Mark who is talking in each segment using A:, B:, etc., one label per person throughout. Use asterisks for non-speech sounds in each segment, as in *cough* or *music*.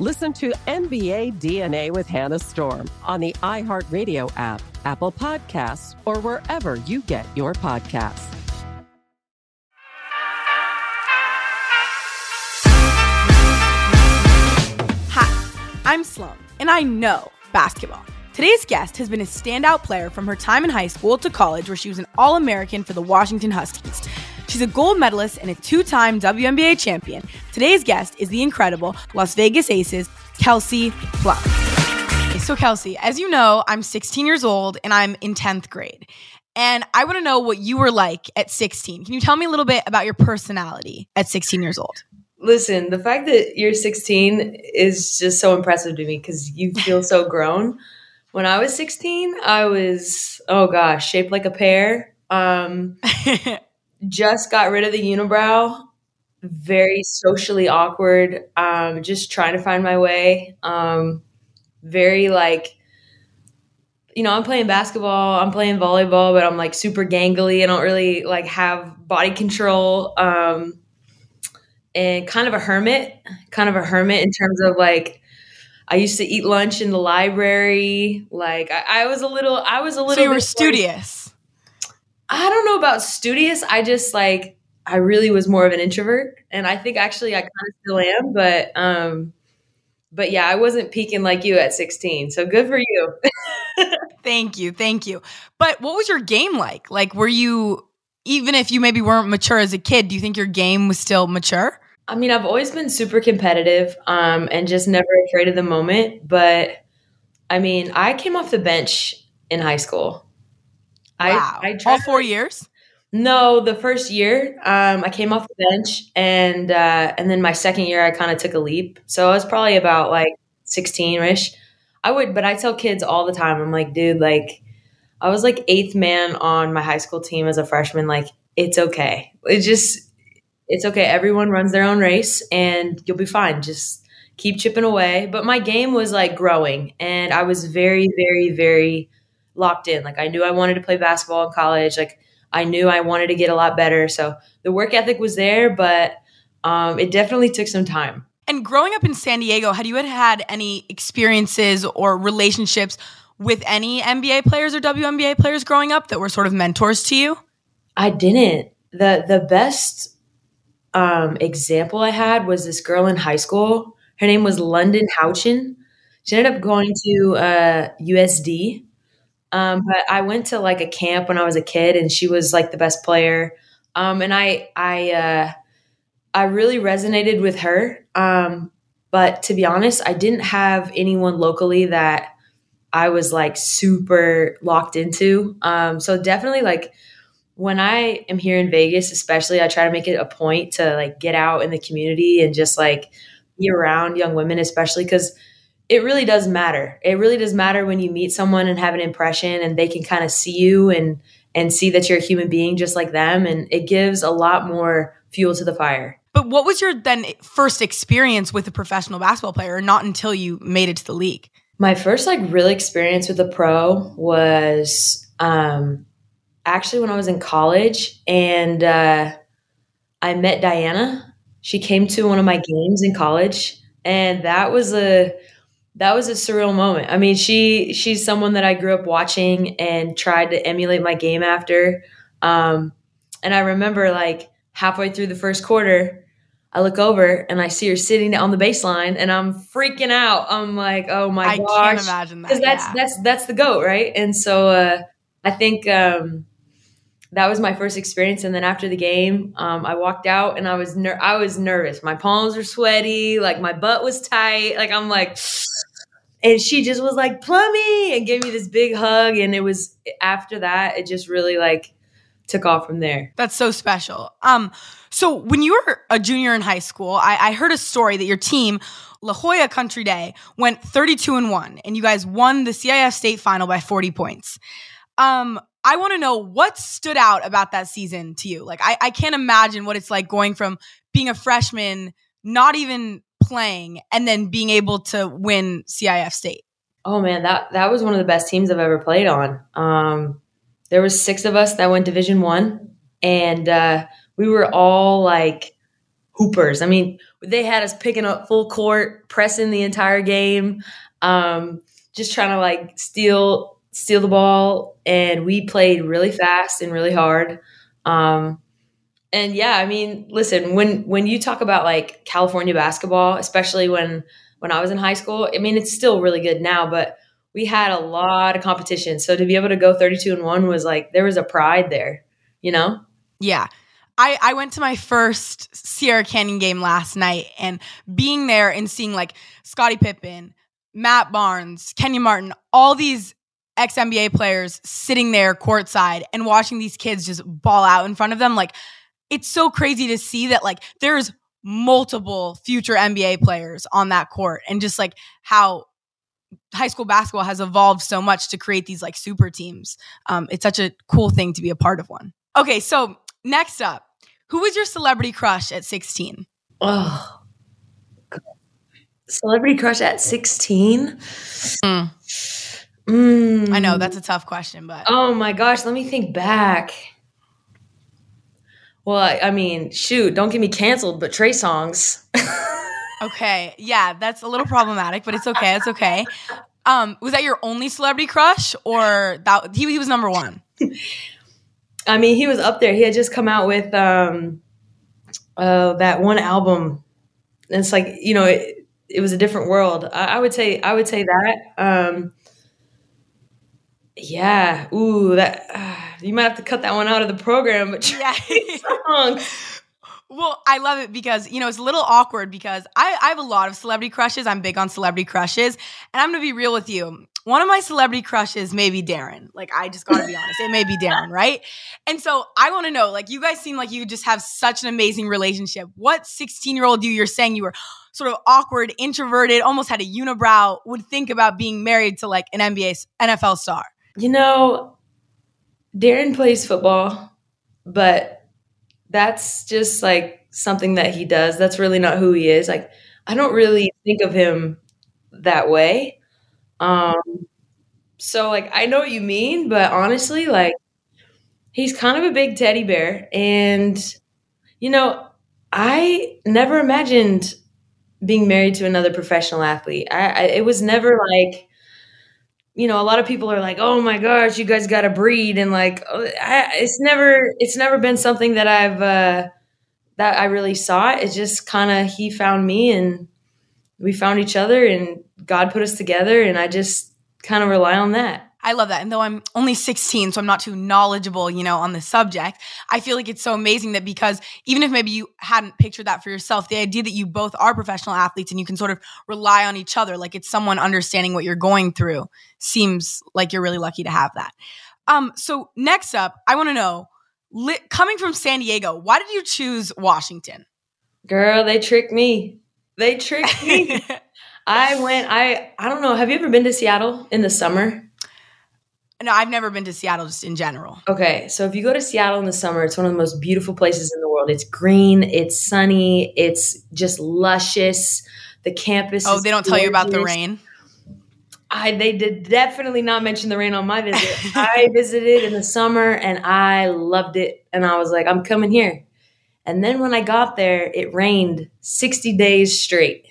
A: Listen to NBA DNA with Hannah Storm on the iHeartRadio app, Apple Podcasts, or wherever you get your podcasts.
B: Hi, I'm Sloane, and I know basketball. Today's guest has been a standout player from her time in high school to college, where she was an All American for the Washington Huskies. She's a gold medalist and a two time WNBA champion. Today's guest is the incredible Las Vegas Aces, Kelsey Plum. So, Kelsey, as you know, I'm 16 years old and I'm in 10th grade. And I want to know what you were like at 16. Can you tell me a little bit about your personality at 16 years old?
C: Listen, the fact that you're 16 is just so impressive to me because you feel so *laughs* grown. When I was 16, I was, oh gosh, shaped like a pear. Um, *laughs* just got rid of the unibrow. Very socially awkward. Um, just trying to find my way. Um, very like, you know, I'm playing basketball, I'm playing volleyball, but I'm like super gangly. I don't really like have body control. Um, and kind of a hermit, kind of a hermit in terms of like, I used to eat lunch in the library. Like I, I was a little, I was a little.
B: So you were studious.
C: I don't know about studious. I just like I really was more of an introvert, and I think actually I kind of still am. But um, but yeah, I wasn't peaking like you at 16. So good for you. *laughs*
B: thank you, thank you. But what was your game like? Like, were you even if you maybe weren't mature as a kid? Do you think your game was still mature?
C: I mean, I've always been super competitive um, and just never afraid of the moment. But I mean, I came off the bench in high school.
B: Wow. I, I All four years?
C: No, the first year um, I came off the bench, and uh, and then my second year I kind of took a leap. So I was probably about like sixteen ish. I would, but I tell kids all the time. I'm like, dude, like I was like eighth man on my high school team as a freshman. Like it's okay. It just it's okay. Everyone runs their own race, and you'll be fine. Just keep chipping away. But my game was like growing, and I was very, very, very locked in. Like I knew I wanted to play basketball in college. Like I knew I wanted to get a lot better. So the work ethic was there, but um, it definitely took some time.
B: And growing up in San Diego, had you had had any experiences or relationships with any NBA players or WNBA players growing up that were sort of mentors to you?
C: I didn't. the The best um, example I had was this girl in high school. Her name was London Houchin. She ended up going to uh, USD, um, but I went to like a camp when I was a kid, and she was like the best player. Um, and I, I, uh, I really resonated with her. Um, but to be honest, I didn't have anyone locally that I was like super locked into. Um, so definitely like when I am here in Vegas, especially, I try to make it a point to like get out in the community and just like be around young women, especially because it really does matter. It really does matter when you meet someone and have an impression and they can kind of see you and and see that you're a human being just like them and it gives a lot more fuel to the fire.
B: But what was your then first experience with a professional basketball player, not until you made it to the league?
C: My first like real experience with a pro was um, actually when I was in college, and uh, I met Diana. She came to one of my games in college, and that was a that was a surreal moment. I mean, she she's someone that I grew up watching and tried to emulate my game after. Um, and I remember like halfway through the first quarter, I look over and I see her sitting on the baseline, and I'm freaking out. I'm like, oh my
B: I
C: gosh,
B: can't imagine that.
C: because that's
B: yeah.
C: that's that's the goat, right? And so uh, I think um, that was my first experience. And then after the game, um, I walked out and I was ner- I was nervous. My palms were sweaty, like my butt was tight. Like I'm like, and she just was like, "Plummy," and gave me this big hug. And it was after that, it just really like took off from there.
B: That's so special. Um, so when you were a junior in high school, I, I heard a story that your team, La Jolla Country Day, went 32 and 1, and you guys won the CIF state final by 40 points. Um, I want to know what stood out about that season to you. Like, I, I can't imagine what it's like going from being a freshman, not even playing, and then being able to win CIF state.
C: Oh man, that that was one of the best teams I've ever played on. Um, there was six of us that went Division One, and uh, we were all like hoopers. I mean, they had us picking up full court, pressing the entire game, um, just trying to like steal steal the ball, and we played really fast and really hard. Um, and yeah, I mean, listen, when when you talk about like California basketball, especially when when I was in high school, I mean, it's still really good now, but we had a lot of competition. So to be able to go 32 and 1 was like there was a pride there, you know?
B: Yeah. I, I went to my first Sierra Canyon game last night and being there and seeing like Scottie Pippen, Matt Barnes, Kenny Martin, all these ex NBA players sitting there courtside and watching these kids just ball out in front of them. Like, it's so crazy to see that like there's multiple future NBA players on that court and just like how high school basketball has evolved so much to create these like super teams. Um, it's such a cool thing to be a part of one. Okay, so next up, who was your celebrity crush at 16?
C: Oh. Celebrity crush at 16?
B: Mm.
C: Mm.
B: I know that's a tough question, but
C: Oh my gosh, let me think back. Well, I, I mean, shoot, don't get me canceled, but Trey Songz. *laughs*
B: okay, yeah, that's a little problematic, but it's okay. It's okay. Um, was that your only celebrity crush, or that he, he was number one? *laughs*
C: I mean, he was up there. He had just come out with um, uh, that one album. And it's like you know, it, it was a different world. I, I, would say, I would say that. Um, yeah. Ooh, that uh, *sighs* you might have to cut that one out of the program. But
B: yeah. *laughs* *laughs* Well, I love it because, you know, it's a little awkward because I, I have a lot of celebrity crushes. I'm big on celebrity crushes. And I'm going to be real with you. One of my celebrity crushes may be Darren. Like, I just got to be honest. It may be Darren, *laughs* right? And so I want to know, like, you guys seem like you just have such an amazing relationship. What 16 year old you, you're saying you were sort of awkward, introverted, almost had a unibrow, would think about being married to like an NBA, NFL star?
C: You know, Darren plays football, but that's just like something that he does. That's really not who he is. Like I don't really think of him that way. Um so like I know what you mean, but honestly like he's kind of a big teddy bear and you know, I never imagined being married to another professional athlete. I, I it was never like you know, a lot of people are like, "Oh my gosh, you guys got to breed," and like, I, it's never, it's never been something that I've uh, that I really sought. It just kind of he found me, and we found each other, and God put us together, and I just kind of rely on that.
B: I love that. And though I'm only 16, so I'm not too knowledgeable, you know, on the subject, I feel like it's so amazing that because even if maybe you hadn't pictured that for yourself, the idea that you both are professional athletes and you can sort of rely on each other, like it's someone understanding what you're going through, seems like you're really lucky to have that. Um, so next up, I want to know, li- coming from San Diego, why did you choose Washington?
C: Girl, they tricked me. They tricked me. *laughs* I went. I I don't know. Have you ever been to Seattle in the summer?
B: No, I've never been to Seattle just in general.
C: Okay, so if you go to Seattle in the summer, it's one of the most beautiful places in the world. It's green, it's sunny, it's just luscious. The campus.
B: Oh, they don't tell you about the rain.
C: I they did definitely not mention the rain on my visit. I *laughs* visited in the summer and I loved it, and I was like, I'm coming here. And then when I got there, it rained 60 days straight.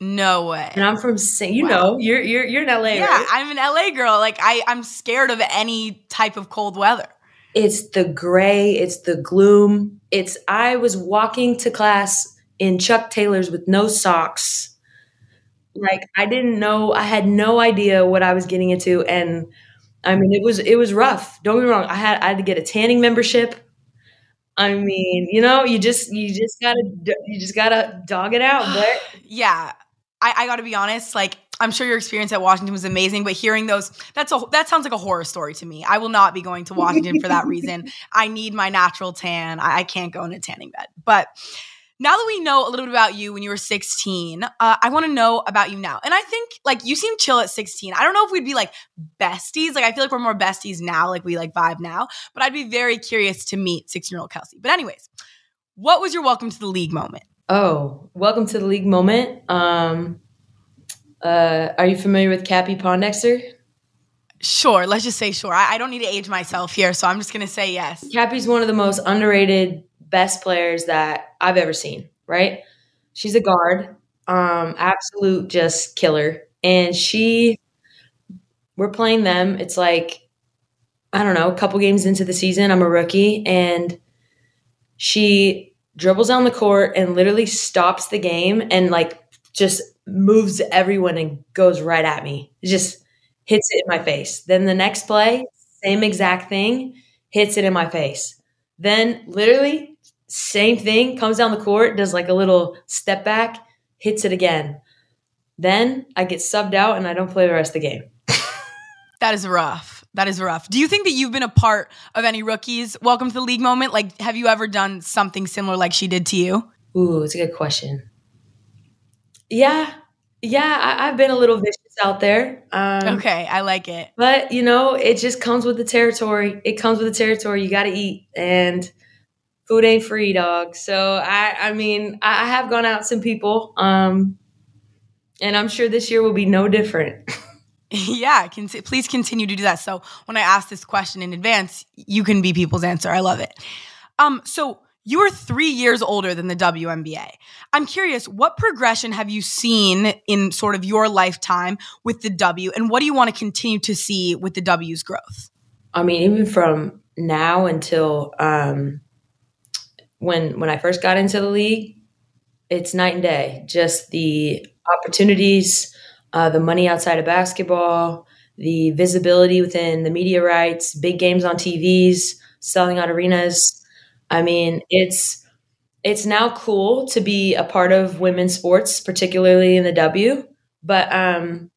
B: No way.
C: And I'm from Sa- you
B: Wow.
C: know, you're you're you're in LA,
B: yeah,
C: right?
B: I'm an LA girl. Like I, I'm scared of any type of cold weather.
C: It's the gray, it's the gloom. It's I was walking to class in Chuck Taylors with no socks. Like I didn't know, I had no idea what I was getting into and I mean it was it was rough. Don't get me wrong. I had I had to get a tanning membership. I mean, you know, you just you just got to you just got to dog it out, but *sighs*
B: Yeah, I, I got to be honest. Like I'm sure your experience at Washington was amazing, but hearing those that's a that sounds like a horror story to me. I will not be going to Washington for that reason. I need my natural tan. I, I can't go in a tanning bed. But now that we know a little bit about you when you were 16, uh, I want to know about you now. And I think like you seem chill at 16. I don't know if we'd be like besties. Like I feel like we're more besties now. Like we like vibe now. But I'd be very curious to meet 16 year old Kelsey. But anyways, what was your welcome to the league moment?
C: Oh, welcome to the league moment. Um, uh, are you familiar with Cappie Pondexter?
B: Sure, let's just say sure. I, I don't need to age myself here, so I'm just gonna say yes.
C: Cappie's one of the most underrated, best players that I've ever seen. Right? She's a guard, um, absolute just killer, and she. We're playing them. It's like I don't know, a couple games into the season. I'm a rookie, and she dribbles down the court and literally stops the game and like just moves everyone and goes right at me. Just hits it in my face. Then the next play, same exact thing, hits it in my face. Then literally same thing, comes down the court, does like a little step back, hits it again. Then I get subbed out and I don't play the rest of the game.
B: That is rough. That is rough. Do you think that you've been a part of any rookies welcome to the league moment? Like, have you ever done something similar like she did to you?
C: Ooh, it's a good question. Yeah, yeah, I, I've been a little vicious out there. Um,
B: Okay, I like it.
C: But you know, it just comes with the territory. It comes with the territory. You got to eat, and food ain't free, dog. So I, I mean, I I have gone out some people, um, and I'm sure this year will be no different. *laughs* *laughs*
B: yeah, please continue to do that. So when I ask this question in advance, you can be people's answer. I love it. Um, so you are three years older than the WNBA. I'm curious, what progression have you seen in sort of your lifetime with the W, and what do you want to continue to see with the W's growth?
C: I mean, even from now until um, when when I first got into the league, it's night and day. Just the opportunities, uh, the money outside of basketball, the visibility within the media rights, big games on TVs, selling out arenas. I mean, it's it's now cool to be a part of women's sports, particularly in the W. But um,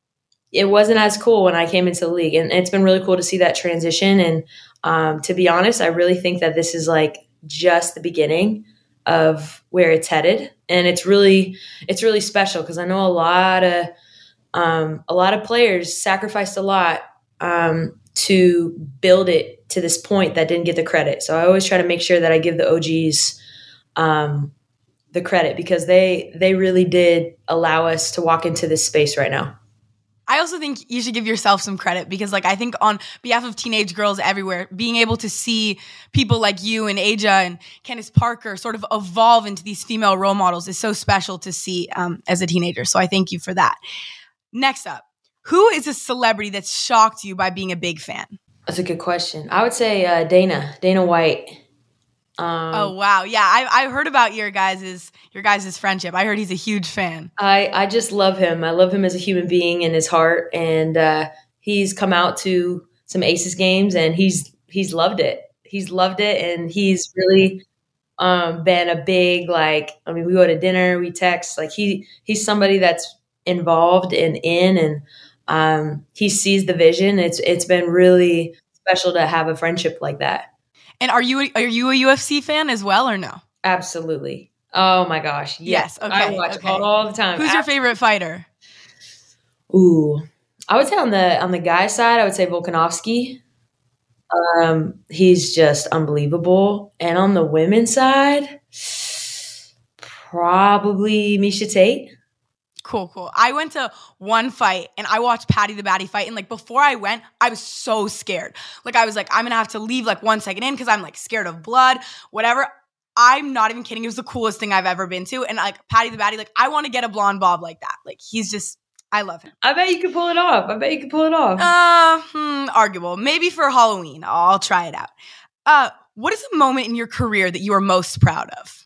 C: it wasn't as cool when I came into the league, and it's been really cool to see that transition. And um, to be honest, I really think that this is like just the beginning of where it's headed, and it's really it's really special because I know a lot of um, a lot of players sacrificed a lot um, to build it to this point that didn't get the credit. So I always try to make sure that I give the OGs um, the credit because they they really did allow us to walk into this space right now.
B: I also think you should give yourself some credit because, like, I think on behalf of teenage girls everywhere, being able to see people like you and Aja and Candace Parker sort of evolve into these female role models is so special to see um, as a teenager. So I thank you for that. Next up, who is a celebrity that's shocked you by being a big fan?
C: That's a good question. I would say uh, Dana Dana White. Um,
B: oh wow, yeah, I, I heard about your guys's your guys's friendship. I heard he's a huge fan.
C: I I just love him. I love him as a human being and his heart, and uh, he's come out to some Aces games and he's he's loved it. He's loved it, and he's really um, been a big like. I mean, we go to dinner, we text. Like he he's somebody that's involved and in, and um, he sees the vision. It's it's been really special to have a friendship like that.
B: And are you are you a UFC fan as well or no?
C: Absolutely. Oh my gosh.
B: Yes. Okay.
C: I watch
B: okay.
C: all the time.
B: Who's your favorite fighter?
C: Ooh, I would say on the on the guy side, I would say Volkanovski. Um, he's just unbelievable. And on the women's side, probably Miesha Tate.
B: Cool, cool. I went to one fight and I watched Paddy the Baddy fight. And like before I went, I was so scared. Like I was like, I'm gonna have to leave like one second in because I'm like scared of blood, whatever. I'm not even kidding. It was the coolest thing I've ever been to. And like Paddy the Baddy, like I want to get a blonde bob like that. Like he's just I love him.
C: I bet you could pull it off. I bet you could pull it off.
B: Uh, hmm, arguable. Maybe for Halloween. I'll try it out. Uh, what is a moment in your career that you are most proud of?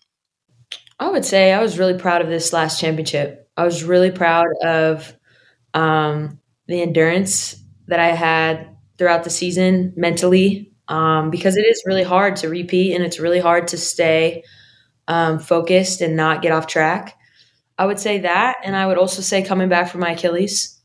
C: I would say I was really proud of this last championship. I was really proud of um, the endurance that I had throughout the season mentally um, because it is really hard to repeat and it's really hard to stay um, focused and not get off track. I would say that, and I would also say coming back from my Achilles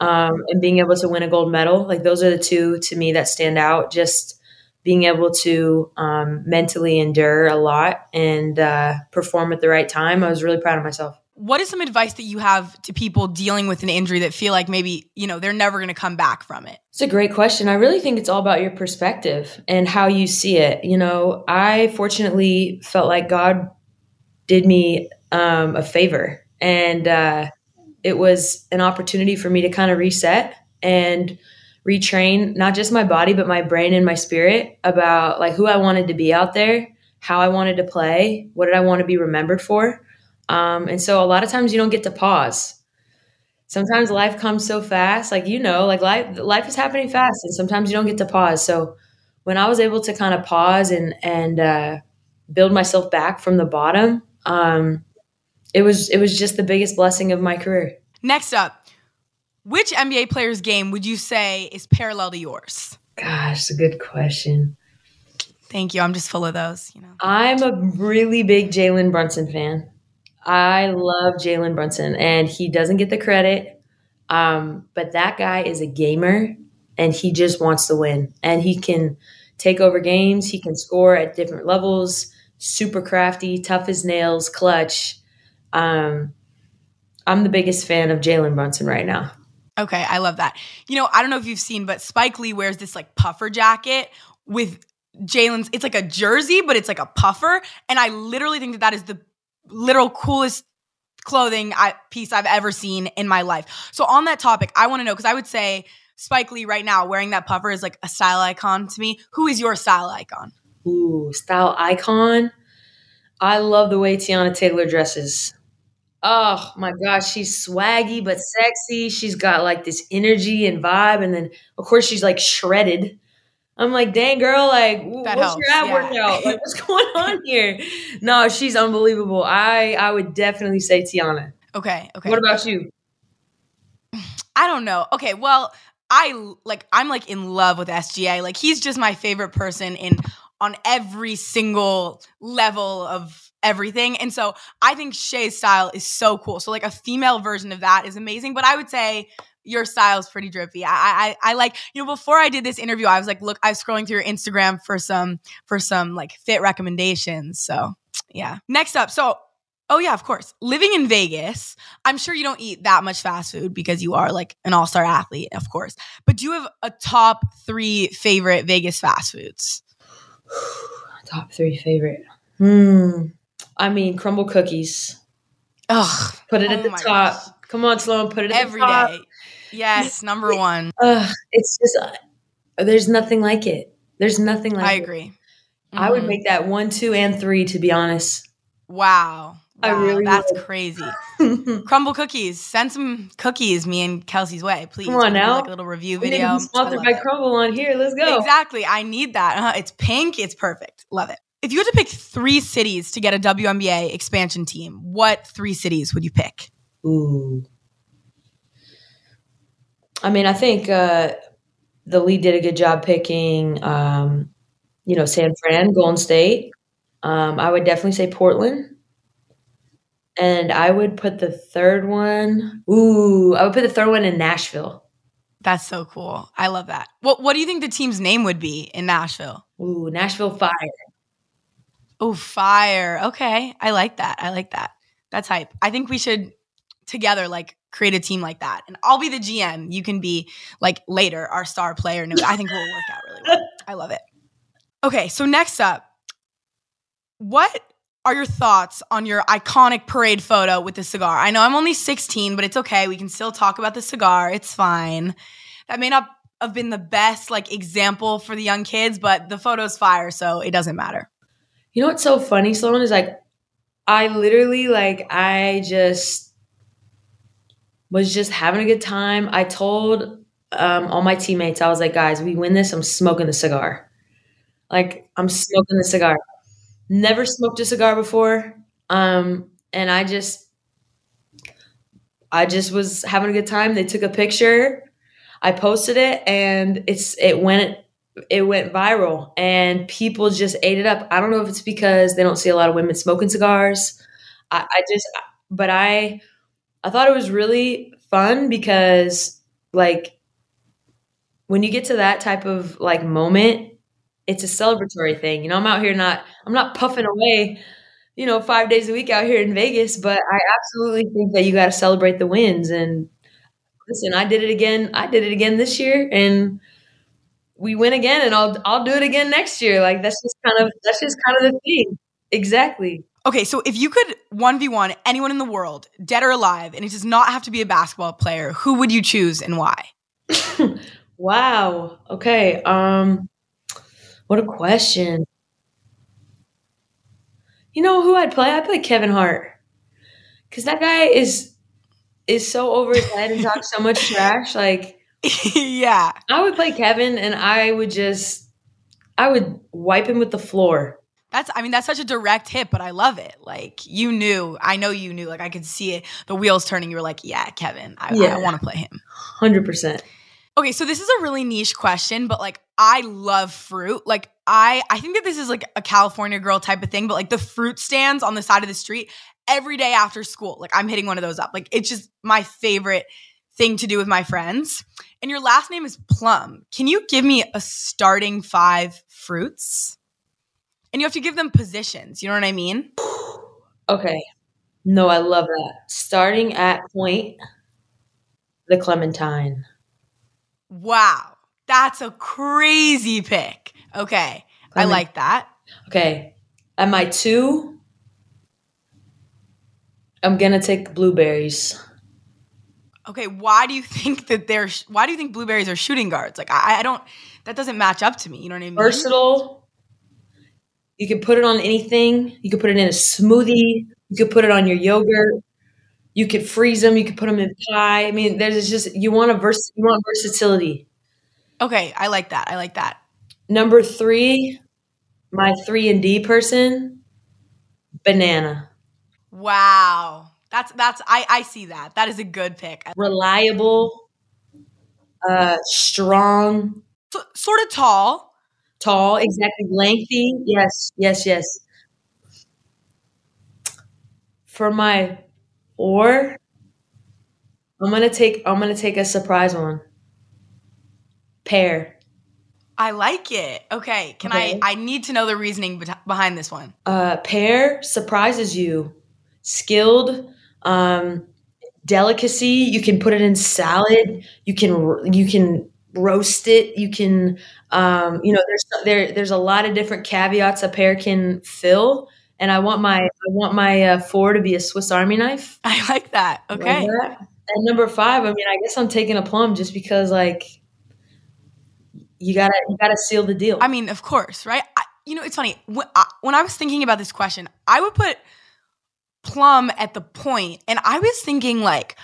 C: um, and being able to win a gold medal. Like those are the two to me that stand out. Just being able to um, mentally endure a lot and uh, perform at the right time. I was really proud of myself.
B: What is some advice that you have to people dealing with an injury that feel like maybe, you know, they're never going to come back from it?
C: It's a great question. I really think it's all about your perspective and how you see it. You know, I fortunately felt like God did me um, a favor. And uh, it was an opportunity for me to kind of reset and retrain not just my body, but my brain and my spirit about like who I wanted to be out there, how I wanted to play, what did I want to be remembered for. Um, and so a lot of times you don't get to pause. Sometimes life comes so fast, like you know, like life life is happening fast, and sometimes you don't get to pause. So when I was able to kind of pause and and uh, build myself back from the bottom, um, it was it was just the biggest blessing of my career.
B: Next up, which NBA player's game would you say is parallel to yours?
C: Gosh, a good question.
B: Thank you. I'm just full of those. You know,
C: I'm a really big Jalen Brunson fan. I love Jalen Brunson, and he doesn't get the credit. Um, but that guy is a gamer, and he just wants to win, and he can take over games. He can score at different levels. Super crafty, tough as nails, clutch. Um, I'm the biggest fan of Jalen Brunson right now.
B: Okay, I love that. You know, I don't know if you've seen, but Spike Lee wears this like puffer jacket with Jalen's. It's like a jersey, but it's like a puffer, and I literally think that that is the literal coolest clothing I, piece I've ever seen in my life. So on that topic, I want to know because I would say Spike Lee right now wearing that puffer is like a style icon to me. Who is your style icon?
C: Ooh, style icon. I love the way Teyana Taylor dresses. Oh my gosh, she's swaggy but sexy. She's got like this energy and vibe. And then, of course, she's like shredded. I'm like, dang girl, like, that what's helps, your ab yeah. workout? Like, what's *laughs* going on here? No, she's unbelievable. I I would definitely say Teyana.
B: Okay, okay.
C: What about you?
B: I don't know. Okay, well, I like I'm like in love with SGA. Like he's just my favorite person in on every single level of everything. And so I think Shai's style is so cool. So like a female version of that is amazing. But I would say your style is pretty drippy. I, I I like you know before I did this interview, I was like, look, I was scrolling through your Instagram for some for some like fit recommendations. So yeah. Next up, so oh yeah, of course, living in Vegas, I'm sure you don't eat that much fast food because you are like an all star athlete, of course. But do you have a top three favorite Vegas fast foods? *sighs*
C: top three favorite. Hmm. I mean, Crumbl cookies.
B: Ugh.
C: Put it oh at the top. Gosh. Come on, Sloane. Put it at
B: every day. Yes, *laughs* number one.
C: Uh, it's just uh, there's nothing like it. There's nothing like. I
B: it. agree.
C: Mm-hmm. I would mm-hmm. make that one, two, and three. To be honest.
B: Wow. Wow, I really that's would. crazy. *laughs* Crumbl cookies. Send some cookies me and Kelsey's way, please.
C: Come on now.
B: Like a little review video.
C: Sponsored by Crumbl on here. Let's go.
B: Exactly. I need that. Uh, it's pink. It's perfect. Love it. If you had to pick three cities to get a WNBA expansion team, what three cities would you pick?
C: Ooh. I mean, I think uh, the league did a good job picking, um, you know, San Fran, Golden State. Um, I would definitely say Portland. And I would put the third one. Ooh, I would put the third one in Nashville.
B: That's so cool. I love that. What What do you think the team's name would be in Nashville?
C: Ooh, Nashville Fire.
B: Oh, fire. Okay. I like that. I like that. That's hype. I think we should together like create a team like that. And I'll be the GM. You can be like later our star player. I think we'll work out really well. I love it. Okay, so next up, what are your thoughts on your iconic parade photo with the cigar? I know I'm only 16, but it's okay. We can still talk about the cigar. It's fine. That may not have been the best like example for the young kids, but the photo's fire, so it doesn't matter.
C: You know what's so funny, Sloane, is like I literally like I just was just having a good time. I told um, all my teammates, I was like, guys, we win this, I'm smoking the cigar. Like I'm smoking the cigar. Never smoked a cigar before. Um, and I just I just was having a good time. They took a picture. I posted it and it's it went it went viral and people just ate it up. I don't know if it's because they don't see a lot of women smoking cigars. I, I just but I I thought it was really fun because like when you get to that type of like moment, it's a celebratory thing. You know, I'm out here not I'm not puffing away, you know, five days a week out here in Vegas, but I absolutely think that you got to celebrate the wins. And listen, I did it again. I did it again this year, and we win again, and I'll I'll do it again next year. Like that's just kind of that's just kind of the thing. Exactly.
B: Okay, so if you could 1v1 anyone in the world, dead or alive, and it does not have to be a basketball player, who would you choose and why? *laughs*
C: wow. Okay. Um what a question. You know who I'd play? I'd play Kevin Hart. Cause that guy is is so over his head and talks so much trash. Like *laughs*
B: Yeah.
C: I would play Kevin and I would just I would wipe him with the floor.
B: That's I mean that's such a direct hit, but I love it. Like you knew, I know you knew. Like I could see it, the wheels turning. You were like, yeah, Kevin, I,
C: Yeah.
B: I want to play him.
C: Hundred percent.
B: Okay, so this is a really niche question, but like I love fruit. Like I I think that this is like a California girl type of thing, but like the fruit stands on the side of the street every day after school. Like I'm hitting one of those up. Like it's just my favorite thing to do with my friends. And your last name is Plum. Can you give me a starting 5 fruits? And you have to give them positions, you know what I mean?
C: Okay. No, I love that. Starting at point, the Clementine.
B: Wow. That's a crazy pick. Okay. I like that.
C: Okay. At my two, I'm gonna take blueberries.
B: Okay, why do you think that they're why do you think blueberries are shooting guards? Like I, I don't that doesn't match up to me. You know what I mean?
C: Versatile. You can put it on anything. You can put it in a smoothie. You could put it on your yogurt. You could freeze them. You could put them in pie. I mean, there's just you want a vers- you want versatility.
B: Okay, I like that. I like that.
C: Number three, my three and D person, banana.
B: Wow. That's that's I I see that. That is a good pick.
C: Reliable, uh, strong,
B: So, sort of tall.
C: Tall, exactly lengthy. Yes, yes, yes. For my or, I'm gonna take I'm gonna take a surprise one. Pear.
B: I like it. Okay, can
C: Okay.
B: I I need to know the reasoning bet- behind this one.
C: Uh, pear surprises you. Skilled, um, delicacy. You can put it in salad. You can you can roast it. You can um, you know there's there there's a lot of different caveats a pair can fill. And I want my I want my uh, four to be a Swiss Army knife. *laughs*
B: I like that. Okay.
C: Love that. And number five, I mean, I guess I'm taking a plum just because like you gotta you gotta seal the deal.
B: I mean, of course, right? I, you know, it's funny. When I, when I was thinking about this question, I would put plum at the point, and I was thinking like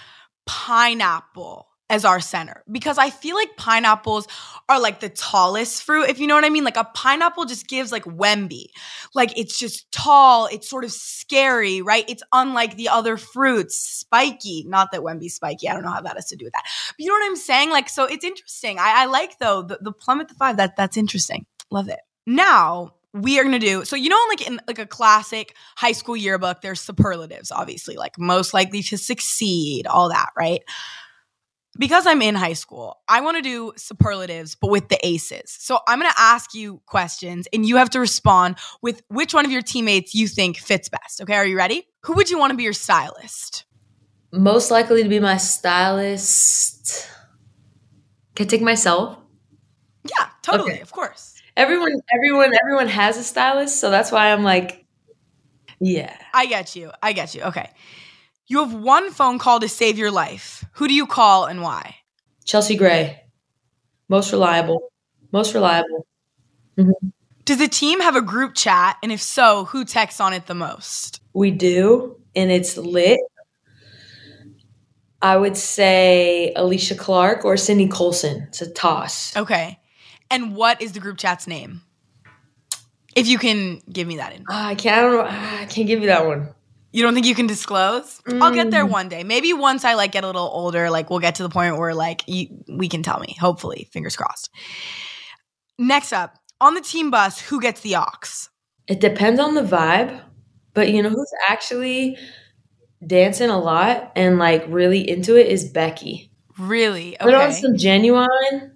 B: pineapple as our center because I feel like pineapples are like the tallest fruit, if you know what I mean. Like a pineapple just gives like Wemby. Like it's just tall, it's sort of scary, right? It's unlike the other fruits, spiky. Not that Wemby's spiky. I don't know how that has to do with that. But you know what I'm saying? Like, so it's interesting. I, I like though the, the plum at the five. That that's interesting. Love it. Now we are gonna do so. You know, like in like a classic high school yearbook, there's superlatives, obviously, like most likely to succeed, all that, right? Because I'm in high school, I want to do superlatives, but with the aces. So I'm gonna ask you questions, and you have to respond with which one of your teammates you think fits best. Okay, are you ready? Who would you want to be your stylist?
C: Most likely to be my stylist. Can I take myself?
B: Yeah, totally,
C: Okay.
B: of course.
C: Everyone, everyone, everyone has a stylist, so that's why I'm like, yeah.
B: I get you. I get you. Okay. You have one phone call to save your life. Who do you call and why?
C: Chelsea Gray, most reliable, most reliable.
B: Does the team have a group chat? And if so, who texts on it the most?
C: We do, and it's lit. I would say Alysha Clark or Sydney Colson. It's a toss.
B: Okay. And what is the group chat's name? If you can give me that info.
C: Ah, I can't. I don't know. ah, I can't give you that one.
B: You don't think you can disclose? I'll get
C: Mm.
B: there one day. Maybe once I like get a little older, like we'll get to the point where like you, we can tell me. Hopefully, fingers crossed. Next up, on the team bus, who gets the aux?
C: It depends on the vibe, but you know who's actually dancing a lot and like really into it is Becky.
B: Really?
C: Put on some Ginuwine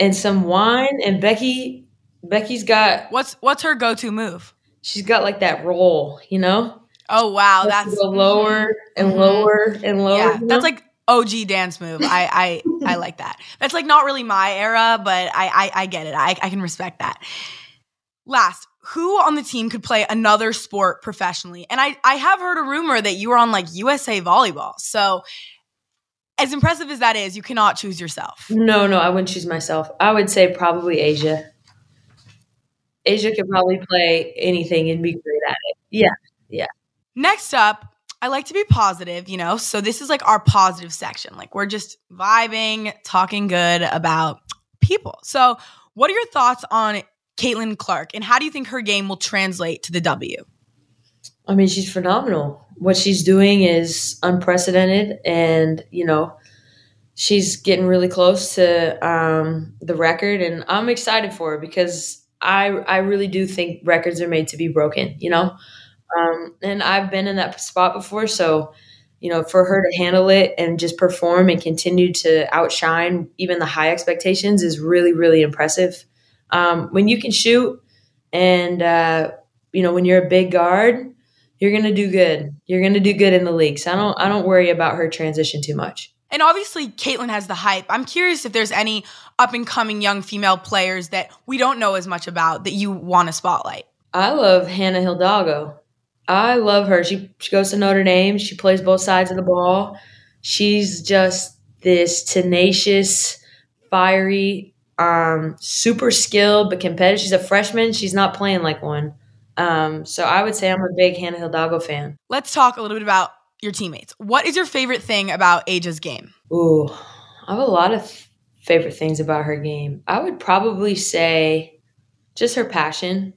C: and some wine, and Becky, Becky's got
B: What's what's her go-to move?
C: She's got like that roll, you know.
B: Oh wow, that's
C: lower and
B: Mhm.
C: lower and lower.
B: Yeah,
C: you know?
B: that's like OG dance move. I I I *laughs* like that. That's like not really my era, but I I, I get it. I I can respect that. Last, who on the team could play another sport professionally? And I I have heard a rumor that you were on like USA volleyball. So as impressive as that is, you cannot choose yourself.
C: No, no, I wouldn't choose myself. I would say probably A'ja. A'ja could probably play anything and be great at it. Yeah. Yeah.
B: Next up, I like to be positive, you know? So this is like our positive section. Like we're just vibing, talking good about people. So, what are your thoughts on Caitlin Clark and how do you think her game will translate to the W?
C: I mean, she's phenomenal. What she's doing is unprecedented, and you know, she's getting really close to um, the record, and I'm excited for her because I I really do think records are made to be broken. You know, um, and I've been in that spot before, so you know, for her to handle it and just perform and continue to outshine even the high expectations is really really impressive. Um, when you can shoot, and uh, you know, when you're a big guard you're gonna do good. You're gonna do good in the league. So I don't I don't worry about her transition too much.
B: And obviously, Caitlin has the hype. I'm curious if there's any up and coming young female players that we don't know as much about that you want to spotlight.
C: I love Hannah Hidalgo. I love her. She she goes to Notre Dame. She plays both sides of the ball. She's just this tenacious, fiery, um, super skilled but competitive. She's a freshman. She's not playing like one. Um, so I would say I'm a big Hannah Hidalgo fan.
B: Let's talk a little bit about your teammates. What is your favorite thing about Aja's game?
C: Ooh, I have a lot of favorite things about her game. I would probably say just her passion.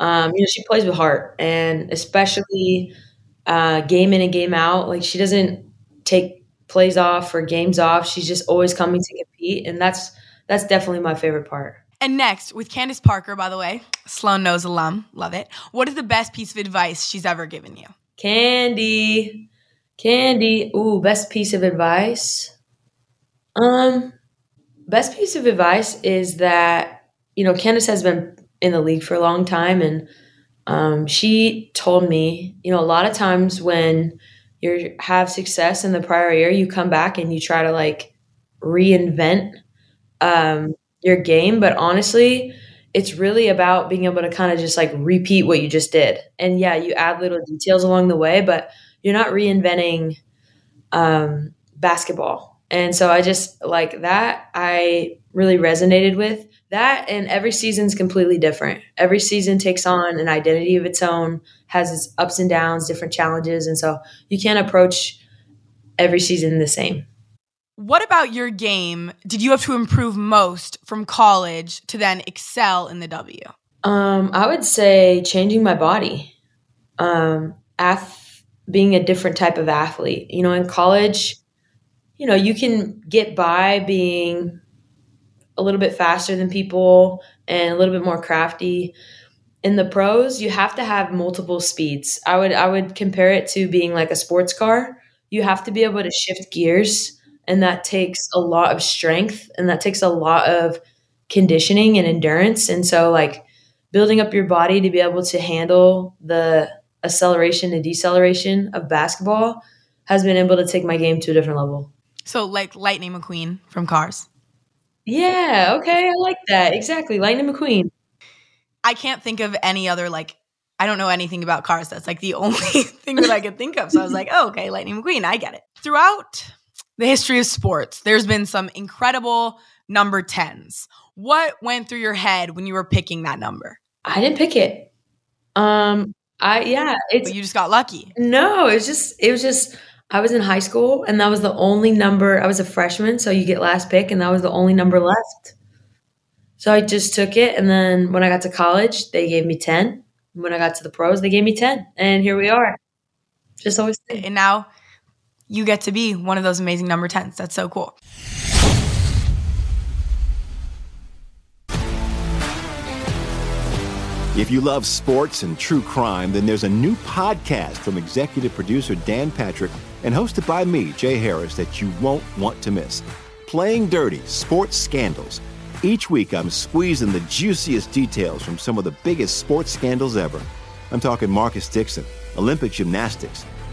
C: Um, you know, she plays with heart, and especially uh, game in and game out. Like she doesn't take plays off or games off. She's just always coming to compete, and that's that's definitely my favorite part.
B: And next, with Candace Parker, by the way, Sloane Knows alum, love it. What is the best piece of advice she's ever given you?
C: Candy, Candy. Ooh, best piece of advice. Um, best piece of advice is that you know Candace has been in the league for a long time, and um, she told me, you know, a lot of times when you have success in the prior year, you come back and you try to like reinvent um, your game, but honestly, it's really about being able to kind of just like repeat what you just did. And yeah, you add little details along the way, but you're not reinventing um, basketball. And so I just like that. I really resonated with that. And every season's completely different. Every season takes on an identity of its own, has its ups and downs, different challenges. And so you can't approach every season the same.
B: What about your game did you have to improve most from college to then excel in the W?
C: Um, I would say changing my body, um, ath- being a different type of athlete. You know, in college, you know, you can get by being a little bit faster than people and a little bit more crafty. In the pros, you have to have multiple speeds. I would I would compare it to being like a sports car. You have to be able to shift gears, and that takes a lot of strength, and that takes a lot of conditioning and endurance. And so, like building up your body to be able to handle the acceleration and deceleration of basketball has been able to take my game to a different level.
B: So, like Lightning McQueen from Cars.
C: Yeah, okay, I like that. Exactly. Lightning McQueen.
B: I can't think of any other like I don't know anything about cars. That's like the *laughs* only thing that I could think of. So I was like, oh, okay, Lightning McQueen, I get it. Throughout the history of sports, there's been some incredible number 10s. What went through your head when you were picking that number?
C: I didn't pick it. Um I yeah, it's
B: But you just got lucky.
C: No, it was just it was just I was in high school and that was the only number I was a freshman, so you get last pick and that was the only number left. So I just took it and then when I got to college, they gave me 10. When I got to the pros, they gave me 10. And here we are. Just always
B: And now you get to be one of those amazing number 10s. That's so cool.
D: If you love sports and true crime, then there's a new podcast from executive producer Dan Patrick and hosted by me, Jay Harris, that you won't want to miss. Playing Dirty Sports Scandals. Each week, I'm squeezing the juiciest details from some of the biggest sports scandals ever. I'm talking Marcus Dixon, Olympic gymnastics,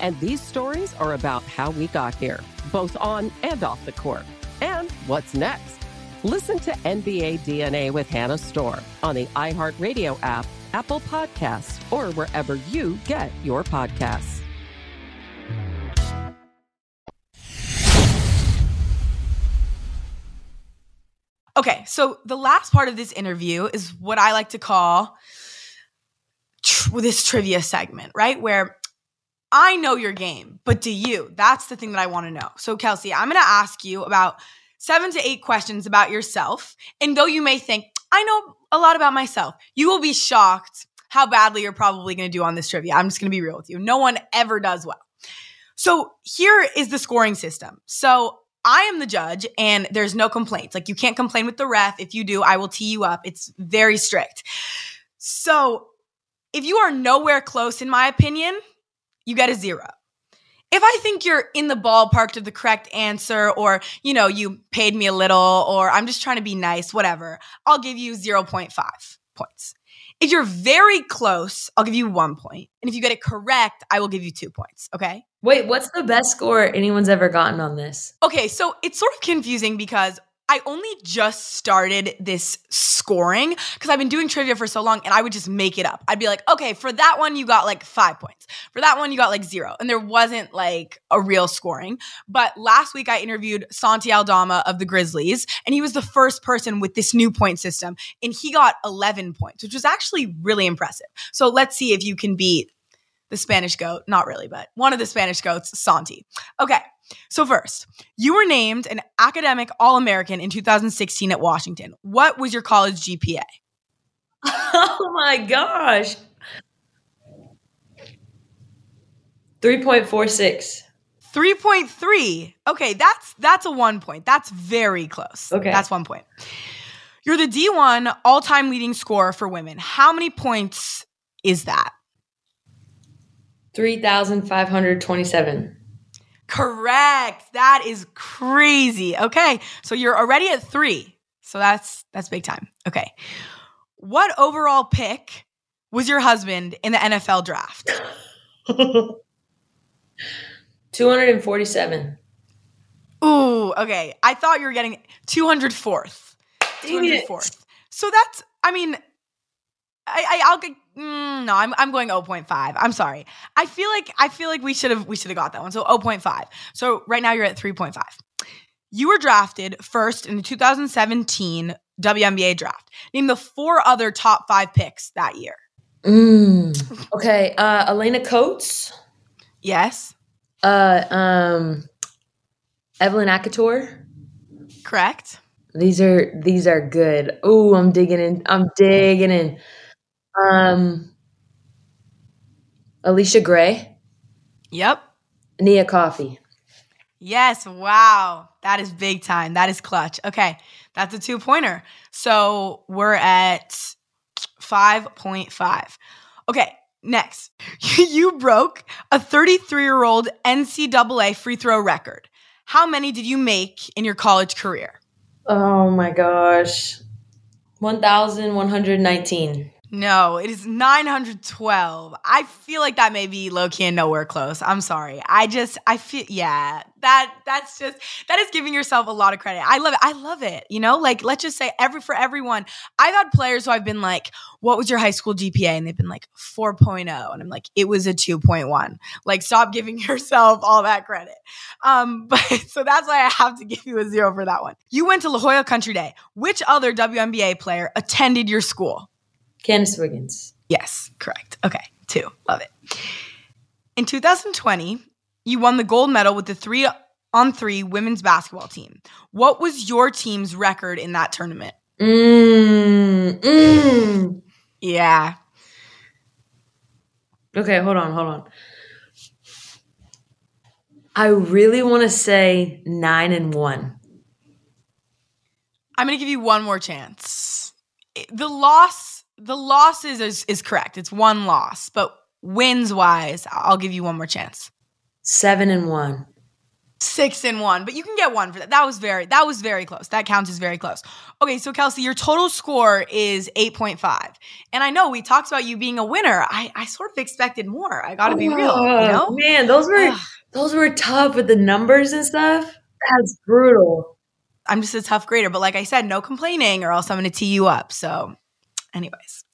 A: And these stories are about how we got here, both on and off the court. And what's next? Listen to NBA DNA with Hannah Storm on the iHeartRadio app, Apple Podcasts, or wherever you get your podcasts.
B: Okay, so the last part of this interview is what I like to call tr- this trivia segment, right? Where I know your game, but do you? That's the thing that I want to know. So, Kelsey, I'm going to ask you about seven to eight questions about yourself. And though you may think, I know a lot about myself, you will be shocked how badly you're probably going to do on this trivia. I'm just going to be real with you. No one ever does well. So, here is the scoring system. So, I am the judge and there's no complaints. Like, you can't complain with the ref. If you do, I will tee you up. It's very strict. So, if you are nowhere close, in my opinion, you get a zero. If I think you're in the ballpark of the correct answer, or you know, you paid me a little, or I'm just trying to be nice, whatever, I'll give you 0.5 points. If you're very close, I'll give you one point. And if you get it correct, I will give you two points. Okay.
C: Wait, what's the best score anyone's ever gotten on this?
B: Okay. So it's sort of confusing because I only just started this scoring because I've been doing trivia for so long and I would just make it up. I'd be like, okay, for that one, you got like five points. For that one, you got like zero. And there wasn't like a real scoring. But last week, I interviewed Santi Aldama of the Grizzlies, and he was the first person with this new point system. And he got 11 points, which was actually really impressive. So let's see if you can beat the Spanish goat. Not really, but one of the Spanish goats, Santi. Okay. So, first, you were named an academic All American in 2016 at Washington. What was your college GPA? *laughs*
C: Oh my gosh. 3.46.
B: 3.3. Okay, that's that's a 1 point. That's very close.
C: Okay.
B: That's 1 point. You're the D1 all-time leading scorer for women. How many points is that?
C: 3,527.
B: Correct. That is crazy. Okay. So you're already at 3. So that's that's big time. Okay. What overall pick was your husband in the NFL draft? *laughs*
C: 247.
B: Ooh, okay. I thought you were getting 204th. 204th. So that's, I mean, I, I I'll get mm, no, I'm I'm going 0.5. I'm sorry. I feel like I feel like we should have we should have got that one. So 0.5. So right now you're at 3.5. You were drafted first in the 2017 WNBA draft. Name the four other top five picks that year.
C: Mm. Okay. Uh, Alaina Coates.
B: Yes,
C: Uh, um, Evelyn Akhator.
B: correct.
C: These are these are good. Oh, I'm digging in. I'm digging in. Um, Allisha Gray.
B: Yep.
C: Nia Coffey.
B: Yes. Wow. That is big time. That is clutch. Okay. That's a two pointer. So we're at 5.5. Okay. Next, *laughs* you broke a 33 year old NCAA free throw record. How many did you make in your college career?
C: Oh my gosh. 1,119.
B: No, it is 912. I feel like that may be low key and nowhere close. I'm sorry. I just, I feel, yeah, that, that's just, that is giving yourself a lot of credit. I love it. I love it. You know, like, let's just say every, for everyone, I've had players who I've been like, what was your high school GPA? And they've been like 4.0. And I'm like, it was a 2.1. Like, stop *laughs* giving yourself all that credit. Um, *laughs* but so that's why I have to give you a zero for that one. You went to La Jolla Country Day. Which other WNBA player attended your school?
C: Candice Wiggins.
B: Yes, correct. Okay, two. Love it. In 2020, you won the gold medal with the three on three women's basketball team. What was your team's record in that tournament?
C: Mm, mm.
B: Yeah.
C: Okay, hold on, hold on. I really want to say nine and one.
B: I'm going to give you one more chance. The loss, the losses is, is, correct. It's one loss, but wins wise, I'll give you one more chance.
C: Seven and one.
B: Six and one, but you can get one for that. That was very, that was very close. That counts as very close. Okay, so Kelsey, your total score is 8.5. And I know we talked about you being a winner. I, I sort of expected more. I gotta be real, you oh, know?
C: Oh, Man, those were those were tough with the numbers and stuff. That's brutal.
B: I'm just a tough grader, but like I said, no complaining or else I'm gonna tee you up. So, anyways.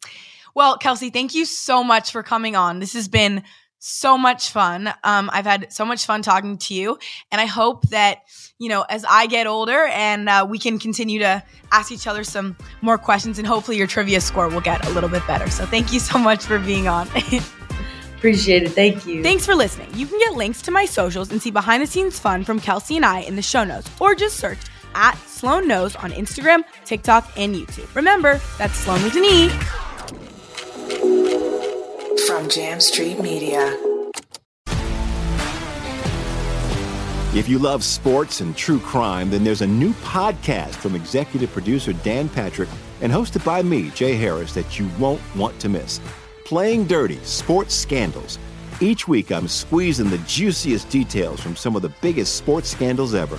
B: Well, Kelsey, thank you so much for coming on. This has been so much fun. Um, I've had so much fun talking to you, and I hope that you know as I get older and uh, we can continue to ask each other some more questions, and hopefully your trivia score will get a little bit better. So thank you so much for being on. *laughs*
C: Appreciate it. Thank you.
B: Thanks for listening. You can get links to my socials and see behind the scenes fun from Kelsey and I in the show notes, or just search at Sloane Knows on Instagram, TikTok, and YouTube. Remember, that's Sloane with an E.
E: From Jam Street Media.
D: If you love sports and true crime, then there's a new podcast from executive producer Dan Patrick and hosted by me, Jay Harris, that you won't want to miss. Playing Dirty Sports Scandals. Each week, I'm squeezing the juiciest details from some of the biggest sports scandals ever.